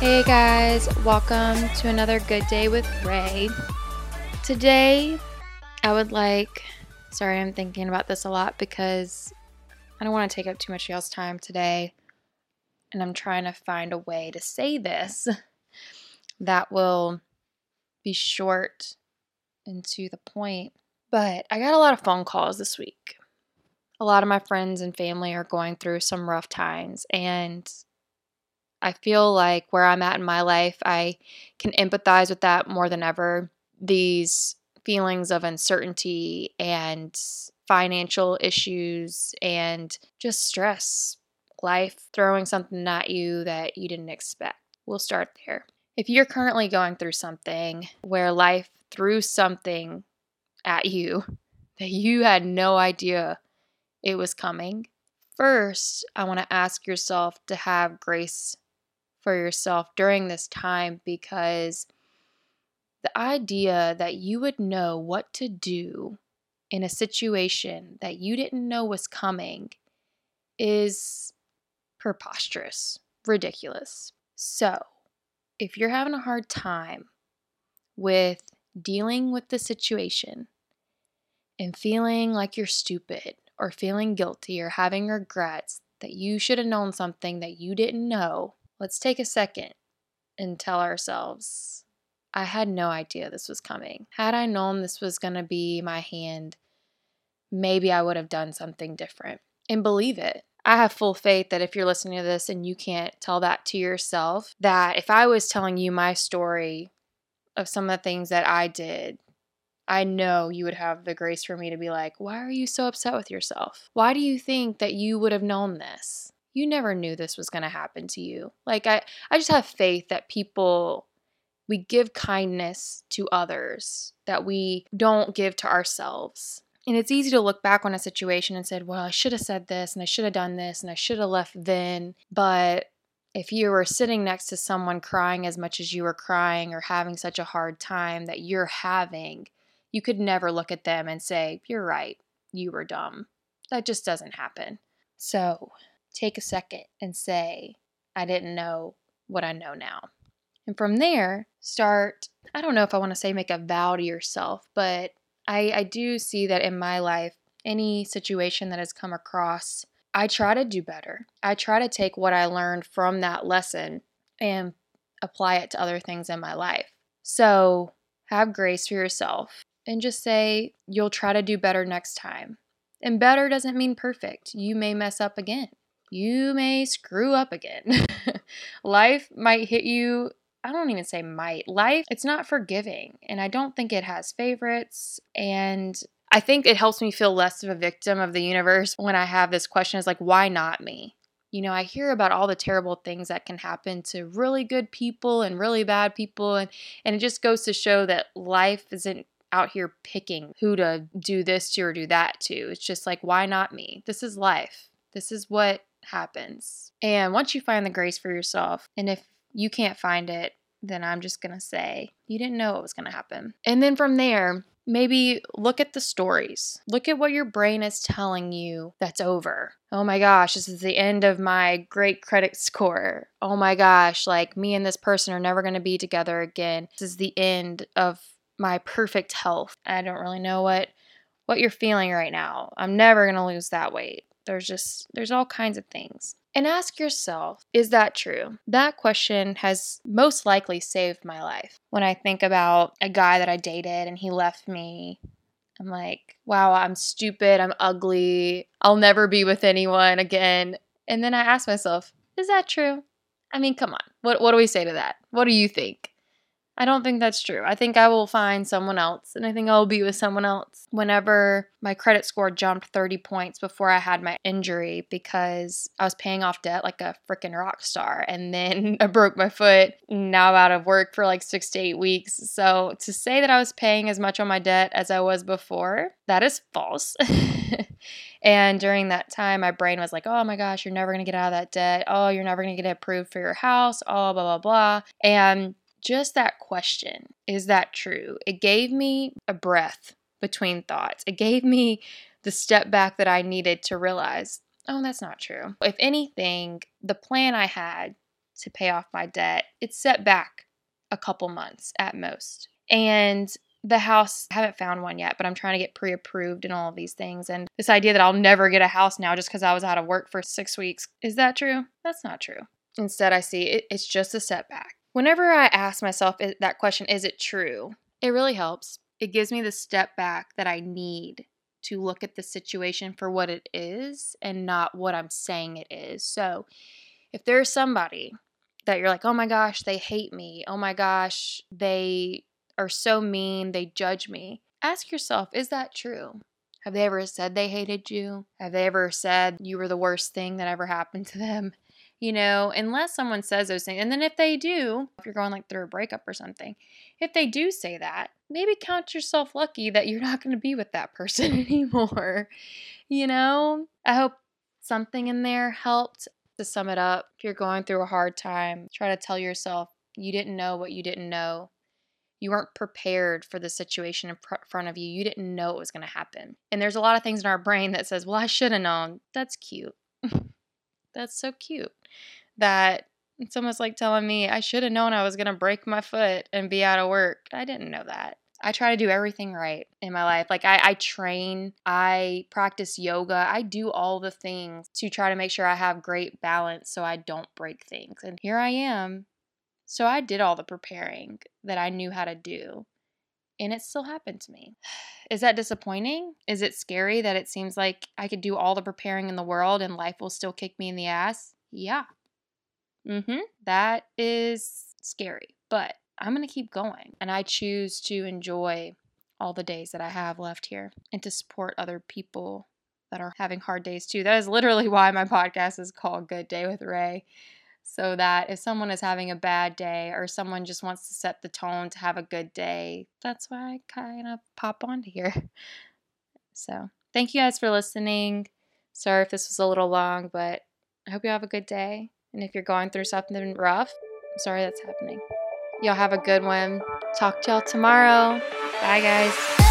Hey guys, welcome to another Good Day with Ray. Today, I would like, sorry, I'm thinking about this a lot because I don't want to take up too much y'all's time today. And I'm trying to find a way to say this that will be short and to the point. But I got a lot of phone calls this week. A lot of my friends and family are going through some rough times, and I feel like where I'm at in my life, I can empathize with that more than ever. These feelings of uncertainty and financial issues and just stress, life throwing something at you that you didn't expect. We'll start there. If you're currently going through something where life threw something at you that you had no idea it was coming, first, I want to ask yourself to have grace for yourself during this time because the idea that you would know what to do in a situation that you didn't know was coming is preposterous, ridiculous. So, if you're having a hard time with dealing with the situation and feeling like you're stupid or feeling guilty or having regrets that you should have known something that you didn't know, let's take a second and tell ourselves, I had no idea this was coming. Had I known this was going to be my hand, maybe I would have done something different. And believe it. I have full faith that if you're listening to this and you can't tell that to yourself, that if I was telling you my story of some of the things that I did, I know you would have the grace for me to be like, why are you so upset with yourself? Why do you think that you would have known this? You never knew this was going to happen to you. Like, I, I just have faith that people, we give kindness to others that we don't give to ourselves. And it's easy to look back on a situation and said, well, I should have said this and I should have done this and I should have left then. But if you were sitting next to someone crying as much as you were crying or having such a hard time that you're having, you could never look at them and say, You're right, you were dumb. That just doesn't happen. So take a second and say, I didn't know what I know now. And from there, start, I don't know if I want to say make a vow to yourself, but I, I do see that in my life, any situation that has come across, I try to do better. I try to take what I learned from that lesson and apply it to other things in my life. So have grace for yourself and just say you'll try to do better next time. And better doesn't mean perfect. You may mess up again. You may screw up again. Life might hit you I don't even say might. Life, it's not forgiving. And I don't think it has favorites. And I think it helps me feel less of a victim of the universe when I have this question is like, why not me? You know, I hear about all the terrible things that can happen to really good people and really bad people. And, and it just goes to show that life isn't out here picking who to do this to or do that to. It's just like, why not me? This is life. This is what happens. And once you find the grace for yourself, and if you can't find it, then I'm just going to say, you didn't know what was going to happen. And then from there, maybe look at the stories. Look at what your brain is telling you that's over. Oh my gosh, this is the end of my great credit score. Oh my gosh, like me and this person are never going to be together again. This is the end of my perfect health. I don't really know what what you're feeling right now. I'm never going to lose that weight. There's just there's all kinds of things. And ask yourself, is that true? That question has most likely saved my life. When I think about a guy that I dated and he left me, I'm like, wow, I'm stupid, I'm ugly, I'll never be with anyone again. And then I ask myself, is that true? I mean, come on. What what do we say to that? What do you think? I don't think that's true. I think I will find someone else and I think I'll be with someone else. Whenever my credit score jumped 30 points before I had my injury because I was paying off debt like a freaking rock star and then I broke my foot. Now I'm out of work for like 6 to 8 weeks. So to say that I was paying as much on my debt as I was before, that is false. and during that time, my brain was like, oh my gosh, you're never going to get out of that debt. Oh, you're never going to get approved for your house. Oh, blah, blah, blah. And just that question, is that true? It gave me a breath between thoughts. It gave me the step back that I needed to realize, oh, that's not true. If anything, the plan I had to pay off my debt. It's set back a couple months at most. And the house, I haven't found one yet, but I'm trying to get pre approved and all of these things. And this idea that I'll never get a house now just because I was out of work for six weeks is that true? That's not true. Instead, I see it, it's just a setback. Whenever I ask myself that question, is it true? It really helps. It gives me the step back that I need to look at the situation for what it is and not what I'm saying it is. So, if there's somebody that you're like, oh my gosh, they hate me, oh my gosh, they are so mean, they judge me, ask yourself, is that true? Have they ever said they hated you? Have they ever said you were the worst thing that ever happened to them? You know, unless someone says those things. And then if they do, if you're going like through a breakup or something, if they do say that, maybe count yourself lucky that you're not going to be with that person anymore. You know, I hope something in there helped. To sum it up, if you're going through a hard time, try to tell yourself you didn't know what you didn't know. You weren't prepared for the situation in front of you. You didn't know it was going to happen. And there's a lot of things in our brain that says, well, I should have known. That's cute. That's so cute. That it's almost like telling me I should have known I was going to break my foot and be out of work. I didn't know that. I try to do everything right in my life. Like I, I train, I practice yoga, I do all the things to try to make sure I have great balance so I don't break things. And here I am. So I did all the preparing that I knew how to do. And it still happened to me. Is that disappointing? Is it scary that it seems like I could do all the preparing in the world and life will still kick me in the ass? Yeah. Mm-hmm. That is scary. But I'm going to keep going. And I choose to enjoy all the days that I have left here and to support other people that are having hard days too. That is literally why my podcast is called Good Day with Ray. So that if someone is having a bad day or someone just wants to set the tone to have a good day, that's why I kind of pop onto here. So thank you guys for listening. Sorry if this was a little long, but I hope you have a good day. And if you're going through something rough, I'm sorry that's happening. Y'all have a good one. Talk to y'all tomorrow. Bye, guys.